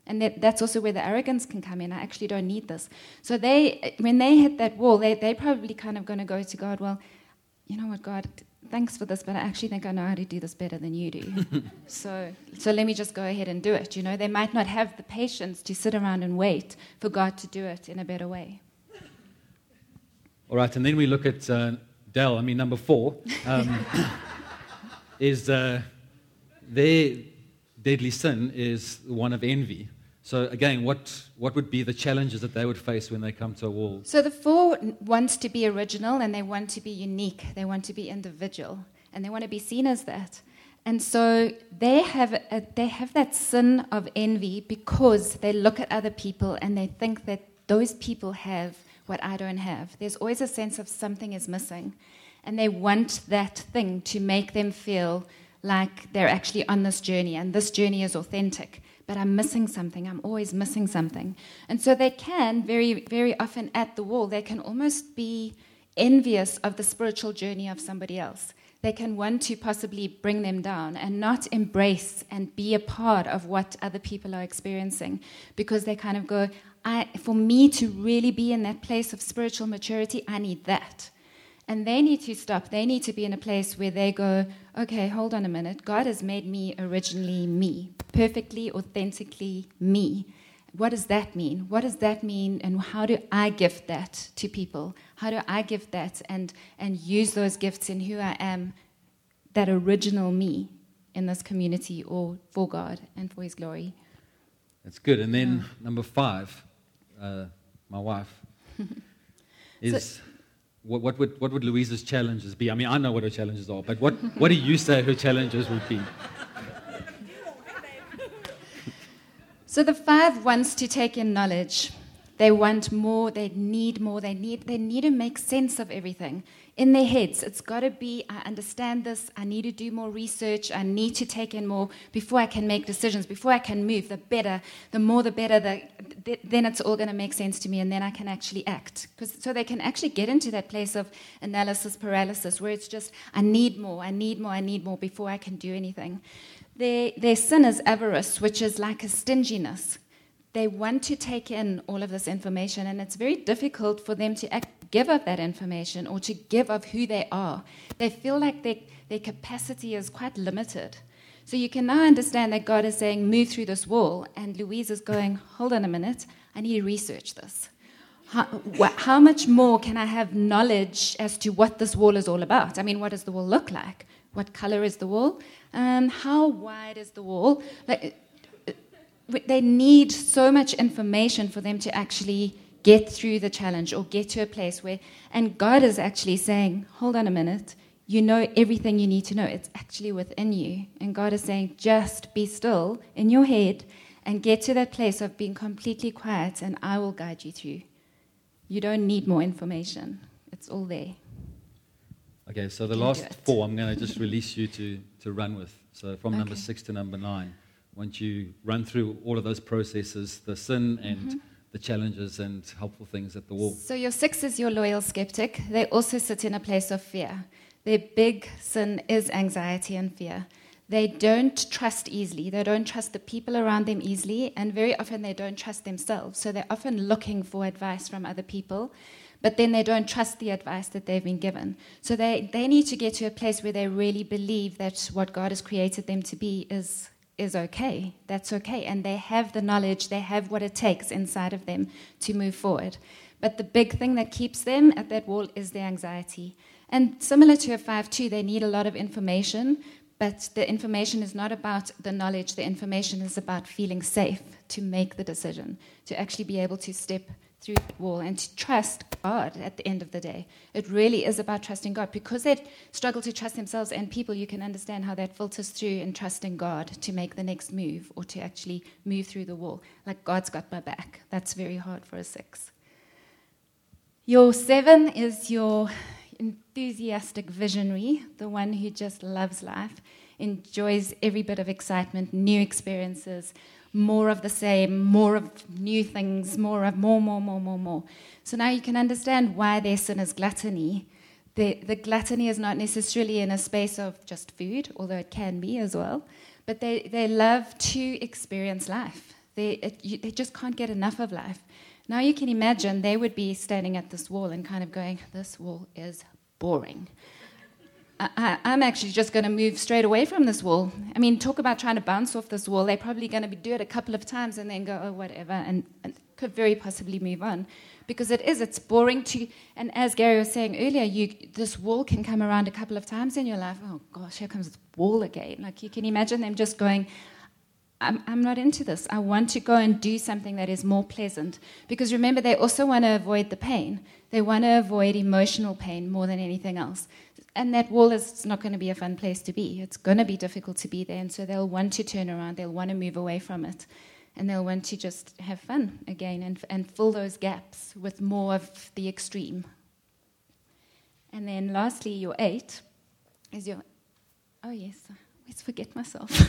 And that, that's also where the arrogance can come in. I actually don't need this. So they, when they hit that wall, they, they're probably kind of going to go to God, well, you know what, God, thanks for this, but I actually think I know how to do this better than you do. so, so let me just go ahead and do it. You know, they might not have the patience to sit around and wait for God to do it in a better way. All right, and then we look at uh, Dell. I mean, number four um, is uh, their deadly sin is one of envy. So again, what, what would be the challenges that they would face when they come to a wall? So the four want to be original and they want to be unique. They want to be individual and they want to be seen as that. And so they have, a, they have that sin of envy because they look at other people and they think that those people have what I don't have. There's always a sense of something is missing. And they want that thing to make them feel like they're actually on this journey and this journey is authentic but I'm missing something. I'm always missing something. And so they can, very, very often at the wall, they can almost be envious of the spiritual journey of somebody else. They can want to possibly bring them down and not embrace and be a part of what other people are experiencing because they kind of go, I, for me to really be in that place of spiritual maturity, I need that. And they need to stop. They need to be in a place where they go, okay, hold on a minute. God has made me originally me, perfectly, authentically me. What does that mean? What does that mean? And how do I gift that to people? How do I give that and, and use those gifts in who I am, that original me in this community or for God and for His glory? That's good. And then yeah. number five, uh, my wife, is. So, what, what, would, what would Louisa's challenges be? I mean, I know what her challenges are, but what, what do you say her challenges would be? So the five wants to take in knowledge. They want more, they need more, they need, they need to make sense of everything in their heads. It's got to be, I understand this, I need to do more research, I need to take in more before I can make decisions, before I can move. The better, the more the better, the, the then it's all going to make sense to me, and then I can actually act. Cause, so they can actually get into that place of analysis paralysis where it's just, I need more, I need more, I need more before I can do anything. Their, their sin is avarice, which is like a stinginess they want to take in all of this information, and it's very difficult for them to act, give up that information or to give up who they are. They feel like their, their capacity is quite limited. So you can now understand that God is saying, move through this wall, and Louise is going, hold on a minute, I need to research this. How, wh- how much more can I have knowledge as to what this wall is all about? I mean, what does the wall look like? What color is the wall? Um, how wide is the wall? Like, they need so much information for them to actually get through the challenge or get to a place where, and God is actually saying, hold on a minute, you know everything you need to know. It's actually within you. And God is saying, just be still in your head and get to that place of being completely quiet, and I will guide you through. You don't need more information, it's all there. Okay, so the last four I'm going to just release you to, to run with. So from okay. number six to number nine once you run through all of those processes, the sin and mm-hmm. The challenges and helpful things at the wall. So your six is your loyal skeptic. They also sit in a place of fear. Their big sin is anxiety and fear. They don't trust easily. They don't trust the people around them easily, and very often they don't trust themselves. So they're often looking for advice from other people, but then they don't trust the advice that they've been given. So they, they need to get to a place where they really believe that what God has created them to be is is okay. That's okay. And they have the knowledge, they have what it takes inside of them to move forward. But the big thing that keeps them at that wall is the anxiety. And similar to a 5 2, they need a lot of information, but the information is not about the knowledge, the information is about feeling safe to make the decision, to actually be able to step through the wall and to trust God at the end of the day. It really is about trusting God. Because they struggle to trust themselves and people, you can understand how that filters through in trusting God to make the next move or to actually move through the wall. Like God's got my back. That's very hard for a six. Your seven is your enthusiastic visionary, the one who just loves life, enjoys every bit of excitement, new experiences, more of the same, more of new things, more of more, more, more, more, more. So now you can understand why their sin is gluttony. The, the gluttony is not necessarily in a space of just food, although it can be as well, but they, they love to experience life. They, it, you, they just can't get enough of life. Now you can imagine they would be standing at this wall and kind of going, This wall is boring. I, am actually just going to move straight away from this wall. I mean, talk about trying to bounce off this wall. They're probably going to do it a couple of times and then go, oh, whatever, and, and could very possibly move on. Because it is, it's boring to, and as Gary was saying earlier, you, this wall can come around a couple of times in your life. Oh gosh, here comes this wall again. Like you can imagine them just going, I'm, I'm not into this. I want to go and do something that is more pleasant. Because remember, they also want to avoid the pain. They want to avoid emotional pain more than anything else and that wall is not going to be a fun place to be. It's going to be difficult to be there, and so they'll want to turn around. They'll want to move away from it, and they'll want to just have fun again and and fill those gaps with more of the extreme. And then, lastly, your eight is your. Oh yes, I always forget myself.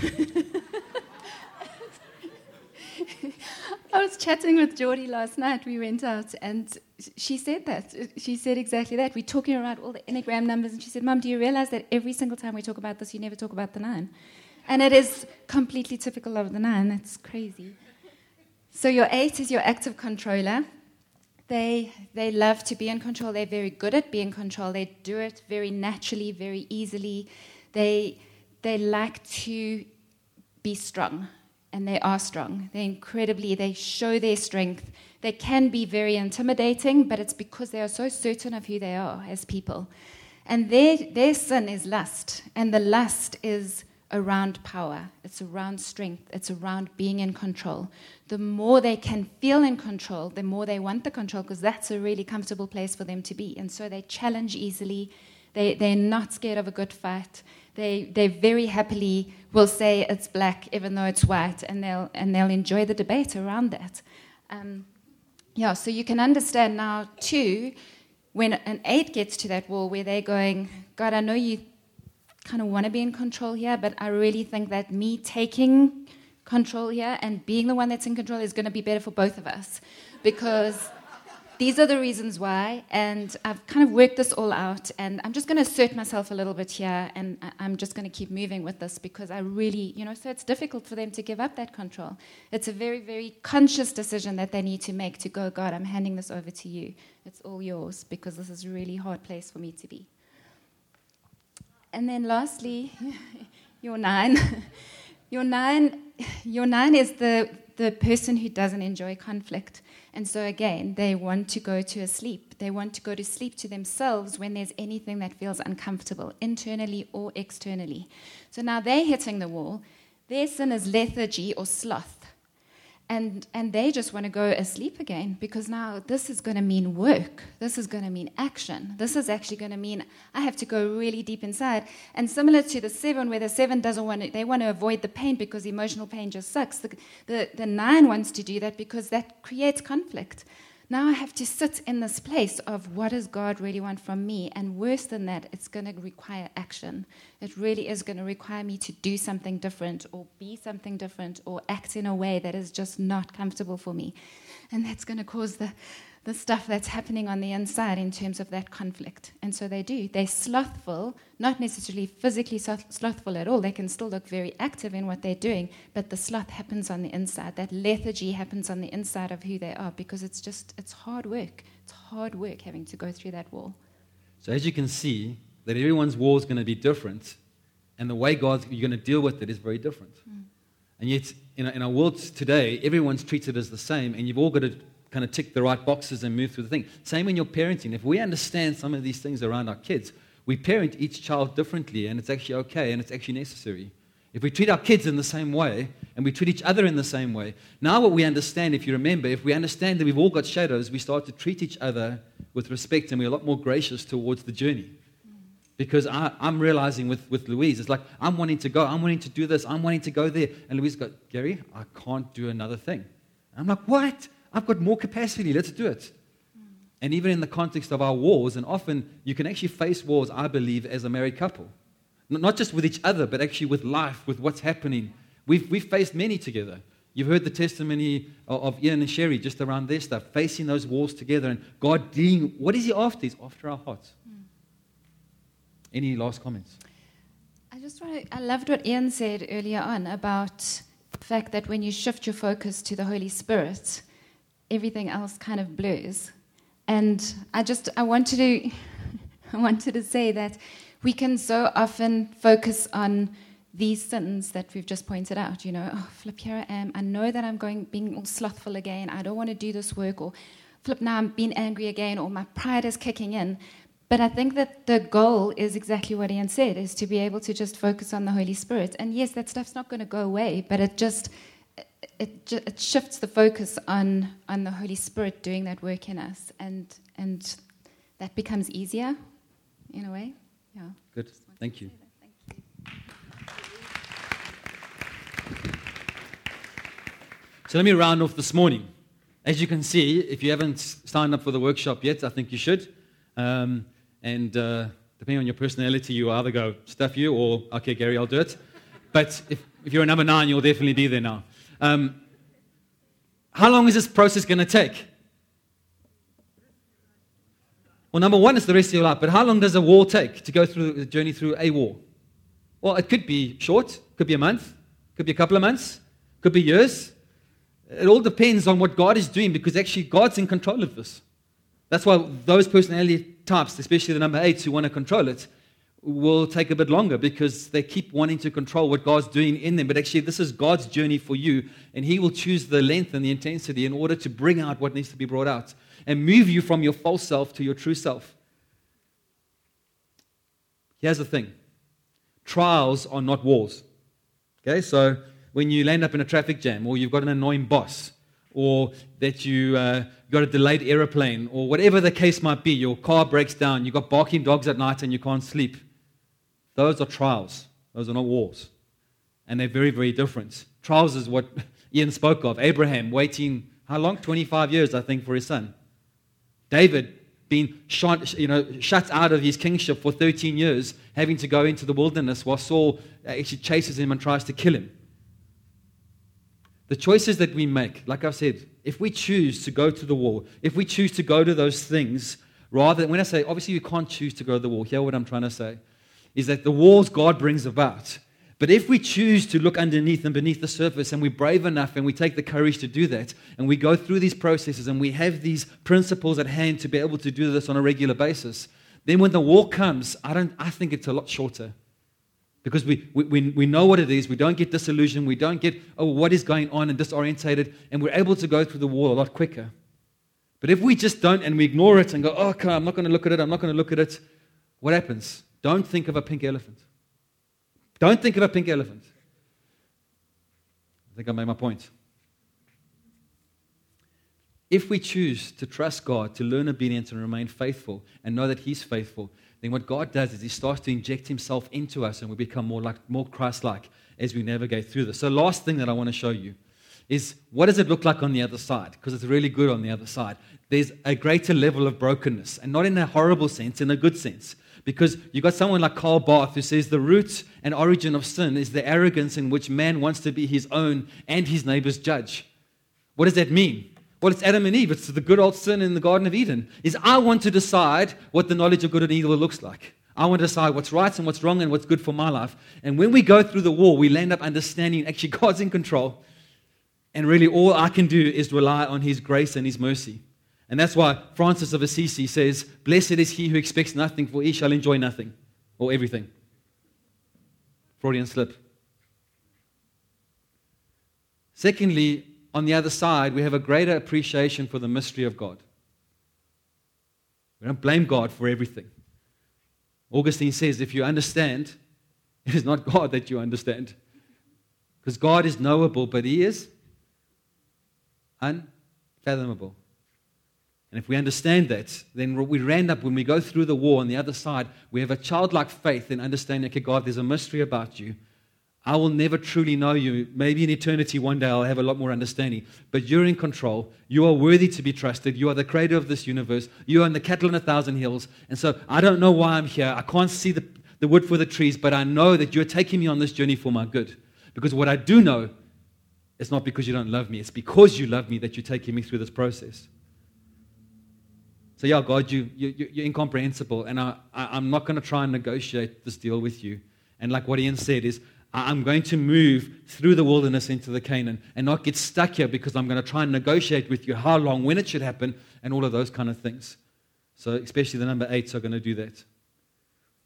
I was chatting with Geordie last night. We went out, and she said that. She said exactly that. We're talking about all the Enneagram numbers, and she said, Mum, do you realize that every single time we talk about this, you never talk about the nine? And it is completely typical of the nine. That's crazy. So, your eight is your active controller. They, they love to be in control. They're very good at being in control. They do it very naturally, very easily. They, they like to be strong and they are strong. They're incredibly, they show their strength. They can be very intimidating, but it's because they are so certain of who they are as people. And their, their sin is lust, and the lust is around power, it's around strength, it's around being in control. The more they can feel in control, the more they want the control, because that's a really comfortable place for them to be. And so they challenge easily, they, they're not scared of a good fight they, they very happily will say it's black even though it's white, and they'll, and they'll enjoy the debate around that. Um, yeah, so you can understand now, too, when an eight gets to that wall where they're going, God, I know you kind of want to be in control here, but I really think that me taking control here and being the one that's in control is going to be better for both of us. Because these are the reasons why, and I've kind of worked this all out, and I'm just going to assert myself a little bit here, and I'm just going to keep moving with this because I really, you know, so it's difficult for them to give up that control. It's a very, very conscious decision that they need to make to go, God, I'm handing this over to you. It's all yours because this is a really hard place for me to be. And then lastly, your nine. your nine, your nine is the, the person who doesn't enjoy conflict. And so, again, they want to go to a sleep. They want to go to sleep to themselves when there's anything that feels uncomfortable, internally or externally. So now they're hitting the wall. Their sin is lethargy or sloth and and they just want to go asleep again because now this is going to mean work. This is going to mean action. This is actually going to mean i have to go really deep inside. And similar to the seven where the seven doesn't want to they want to avoid the pain because emotional pain just sucks. The, the, the nine wants to do that because that creates conflict now I have to sit in this place of what does God really want from me? And worse than that, it's going to require action. It really is going to require me to do something different or be something different or act in a way that is just not comfortable for me. And that's going to cause the, the stuff that's happening on the inside in terms of that conflict. And so they do. They're slothful, not necessarily physically slothful at all. They can still look very active in what they're doing, but the sloth happens on the inside. That lethargy happens on the inside of who they are because it's just, it's hard work. It's hard work having to go through that wall. So as you can see, that everyone's wall is going to be different, and the way God's you're going to deal with it is very different. Mm. And yet, in, in our world today, everyone's treated as the same, and you've all got to kind of tick the right boxes and move through the thing. Same in your parenting. If we understand some of these things around our kids, we parent each child differently, and it's actually okay and it's actually necessary. If we treat our kids in the same way and we treat each other in the same way, now what we understand, if you remember, if we understand that we've all got shadows, we start to treat each other with respect and we're a lot more gracious towards the journey. Because I, am realizing with, with Louise, it's like, I'm wanting to go, I'm wanting to do this, I'm wanting to go there. And Louise goes, Gary, I can't do another thing. I'm like, what? I've got more capacity, let's do it. And even in the context of our wars, and often you can actually face wars, I believe, as a married couple. Not just with each other, but actually with life, with what's happening. We've, we've faced many together. You've heard the testimony of, Ian and Sherry just around their stuff, facing those wars together and God dealing. What is He after? He's after our hearts. Any last comments? I just want to, I loved what Ian said earlier on about the fact that when you shift your focus to the Holy Spirit, everything else kind of blurs. And I just, I wanted to, I wanted to say that we can so often focus on these sins that we've just pointed out. You know, oh, flip, here I am. I know that I'm going being all slothful again. I don't want to do this work. Or flip, now I'm being angry again. Or my pride is kicking in. But I think that the goal is exactly what Ian said: is to be able to just focus on the Holy Spirit. And yes, that stuff's not going to go away, but it just it, it shifts the focus on on the Holy Spirit doing that work in us, and and that becomes easier, in a way. Yeah. Good. Thank you. Thank you. So let me round off this morning. As you can see, if you haven't signed up for the workshop yet, I think you should. Um, and uh, depending on your personality, you either go stuff you or okay, Gary, I'll do it. But if, if you're a number nine, you'll definitely be there now. Um, how long is this process going to take? Well, number one, it's the rest of your life. But how long does a war take to go through the journey through a war? Well, it could be short, could be a month, could be a couple of months, could be years. It all depends on what God is doing because actually God's in control of this. That's why those personality types, especially the number eight who want to control it, will take a bit longer because they keep wanting to control what God's doing in them. But actually, this is God's journey for you, and He will choose the length and the intensity in order to bring out what needs to be brought out and move you from your false self to your true self. Here's the thing trials are not wars. Okay, so when you land up in a traffic jam, or you've got an annoying boss, or that you uh, got a delayed aeroplane, or whatever the case might be, your car breaks down, you've got barking dogs at night and you can't sleep. Those are trials. Those are not wars. And they're very, very different. Trials is what Ian spoke of. Abraham waiting, how long? 25 years, I think, for his son. David being shot, you know, shut out of his kingship for 13 years, having to go into the wilderness while Saul actually chases him and tries to kill him. The choices that we make, like I've said, if we choose to go to the wall, if we choose to go to those things, rather when I say, obviously, you can't choose to go to the wall, hear what I'm trying to say, is that the walls God brings about. But if we choose to look underneath and beneath the surface and we're brave enough and we take the courage to do that and we go through these processes and we have these principles at hand to be able to do this on a regular basis, then when the wall comes, I, don't, I think it's a lot shorter because we, we, we know what it is. We don't get disillusioned. We don't get, oh, what is going on and disorientated. And we're able to go through the wall a lot quicker. But if we just don't and we ignore it and go, oh, okay, I'm not going to look at it, I'm not going to look at it, what happens? Don't think of a pink elephant. Don't think of a pink elephant. I think I made my point. If we choose to trust God, to learn obedience and remain faithful, and know that He's faithful, then what God does is He starts to inject Himself into us and we become more, like, more Christ like as we navigate through this. So, last thing that I want to show you is what does it look like on the other side? Because it's really good on the other side. There's a greater level of brokenness, and not in a horrible sense, in a good sense. Because you've got someone like Karl Barth who says the root and origin of sin is the arrogance in which man wants to be his own and his neighbor's judge. What does that mean? Well, it's Adam and Eve. It's the good old sin in the Garden of Eden. Is I want to decide what the knowledge of good and evil looks like. I want to decide what's right and what's wrong and what's good for my life. And when we go through the war, we land up understanding actually God's in control. And really, all I can do is rely on His grace and His mercy. And that's why Francis of Assisi says, Blessed is he who expects nothing, for he shall enjoy nothing or everything. Freudian slip. Secondly, on the other side, we have a greater appreciation for the mystery of God. We don't blame God for everything. Augustine says if you understand, it is not God that you understand. Because God is knowable, but He is unfathomable. And if we understand that, then we end up, when we go through the war on the other side, we have a childlike faith in understanding, okay, God, there's a mystery about you. I will never truly know you. Maybe in eternity, one day I'll have a lot more understanding. But you're in control. You are worthy to be trusted. You are the creator of this universe. You are in the cattle on a thousand hills. And so I don't know why I'm here. I can't see the, the wood for the trees, but I know that you're taking me on this journey for my good. Because what I do know it's not because you don't love me, it's because you love me that you're taking me through this process. So, yeah, God, you, you, you're incomprehensible, and I, I, am not going to try and negotiate this deal with you. And like what Ian said, is I'm going to move through the wilderness into the Canaan and not get stuck here because I'm going to try and negotiate with you how long, when it should happen, and all of those kind of things. So, especially the number eights are going to do that.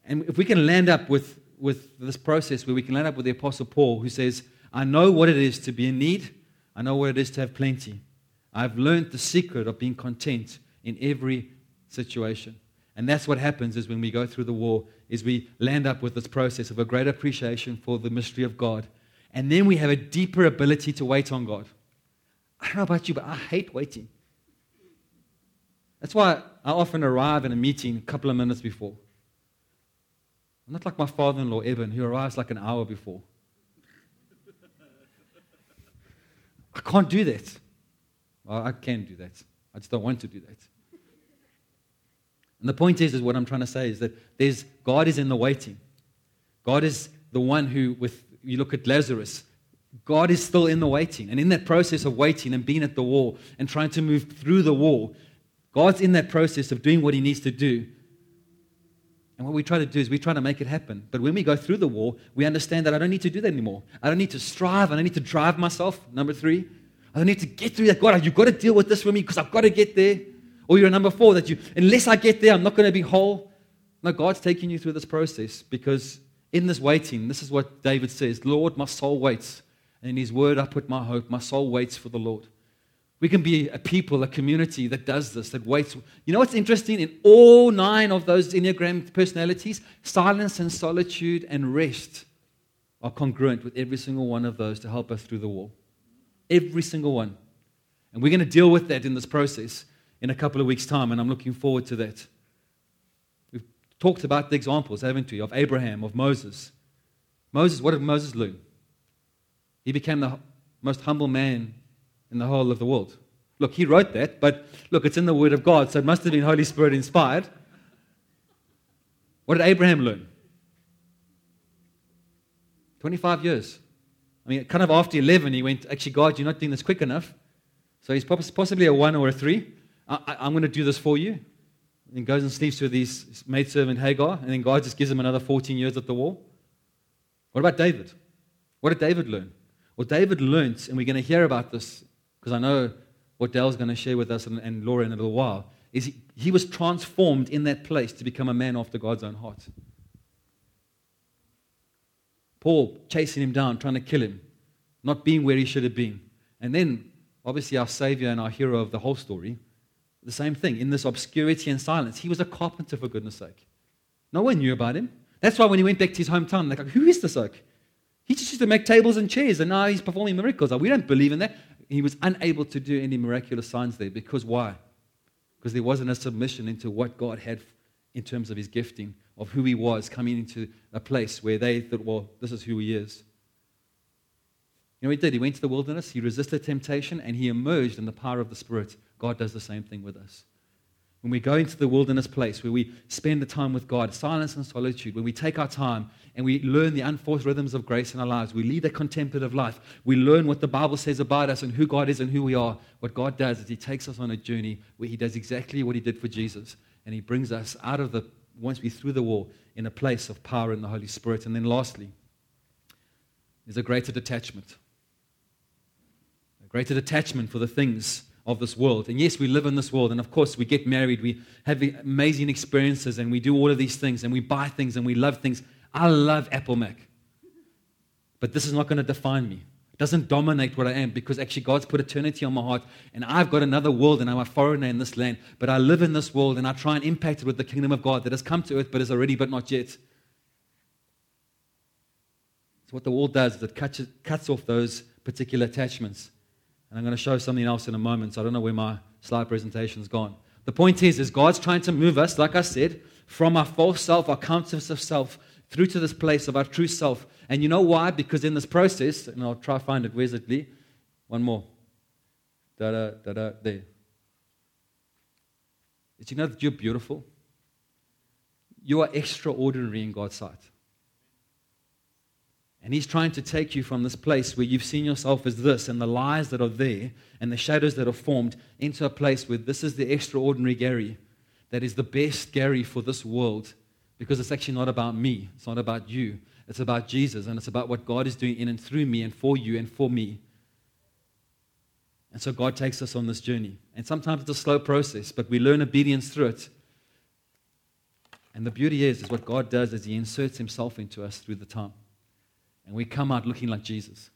And if we can land up with, with this process where we can land up with the Apostle Paul, who says, I know what it is to be in need, I know what it is to have plenty. I've learned the secret of being content in every situation. And that's what happens is when we go through the war, is we land up with this process of a great appreciation for the mystery of God. And then we have a deeper ability to wait on God. I don't know about you, but I hate waiting. That's why I often arrive in a meeting a couple of minutes before. I'm not like my father in law, Eben, who arrives like an hour before. I can't do that. Well, I can do that. I just don't want to do that. And the point is, is what I'm trying to say is that there's God is in the waiting. God is the one who, with you look at Lazarus, God is still in the waiting. And in that process of waiting and being at the wall and trying to move through the wall, God's in that process of doing what he needs to do. And what we try to do is we try to make it happen. But when we go through the wall, we understand that I don't need to do that anymore. I don't need to strive. I don't need to drive myself. Number three, I don't need to get through that. God, you've got to deal with this for me because I've got to get there. Or you're a number four, that you, unless I get there, I'm not going to be whole. No, God's taking you through this process because in this waiting, this is what David says Lord, my soul waits. And in his word, I put my hope. My soul waits for the Lord. We can be a people, a community that does this, that waits. You know what's interesting? In all nine of those Enneagram personalities, silence and solitude and rest are congruent with every single one of those to help us through the wall. Every single one. And we're going to deal with that in this process in a couple of weeks' time, and I'm looking forward to that. We've talked about the examples, haven't we, of Abraham, of Moses. Moses, what did Moses learn? He became the most humble man in the whole of the world. Look, he wrote that, but look, it's in the Word of God, so it must have been Holy Spirit inspired. What did Abraham learn? 25 years. I mean, kind of after 11, he went, Actually, God, you're not doing this quick enough. So he's possibly a one or a three. I, am going to do this for you. And he goes and sleeps with his maidservant Hagar, and then God just gives him another 14 years at the wall. What about David? What did David learn? Well, David learnt, and we're going to hear about this because I know what Dale's going to share with us and, and Laura in a little while, is he, he was transformed in that place to become a man after God's own heart. Paul chasing him down, trying to kill him, not being where he should have been. And then, obviously, our Savior and our hero of the whole story, the same thing, in this obscurity and silence. He was a carpenter, for goodness sake. No one knew about him. That's why when he went back to his hometown, they're like, who is this oak? He just used to make tables and chairs, and now he's performing miracles. we don't believe in that. He was unable to do any miraculous signs there. Because why? Because there wasn't a submission into what God had in terms of his gifting, of who he was, coming into a place where they thought, well, this is who he is. You know what he did? He went to the wilderness, he resisted temptation, and he emerged in the power of the Spirit God does the same thing with us. When we go into the wilderness place where we spend the time with God, silence and solitude, when we take our time and we learn the unforced rhythms of grace in our lives, we lead a contemplative life, we learn what the Bible says about us and who God is and who we are. What God does is He takes us on a journey where He does exactly what He did for Jesus, and He brings us out of the, once we through the wall, in a place of power in the Holy Spirit. And then lastly, there's a greater detachment. A greater detachment for the things of this world. And yes, we live in this world, and of course, we get married, we have amazing experiences, and we do all of these things, and we buy things, and we love things. I love Apple Mac. But this is not going to define me. It doesn't dominate what I am because actually God's put eternity on my heart, and I've got another world, and I'm a foreigner in this land. But I live in this world, and I try and impact it with the kingdom of God that has come to earth, but is already, but not yet. So, what the world does is it cuts, cuts off those particular attachments and I'm going to show something else in a moment, so I don't know where my slide presentation's gone. The point is, is God's trying to move us, like I said, from our false self, our conscious of self, through to this place of our true self. And you know why? Because in this process, and I'll try find it, where's it, Lee? One more. Da da da da, there. Did you know that you're beautiful? You are extraordinary in God's sight. And He's trying to take you from this place where you've seen yourself as this and the lies that are there and the shadows that are formed into a place where this is the extraordinary Gary that is the best Gary for this world because it's actually not about me. It's not about you. It's about Jesus and it's about what God is doing in and through me and for you and for me. And so God takes us on this journey. And sometimes it's a slow process, but we learn obedience through it. And the beauty is, is what God does is He inserts Himself into us through the time. And we come out looking like Jesus.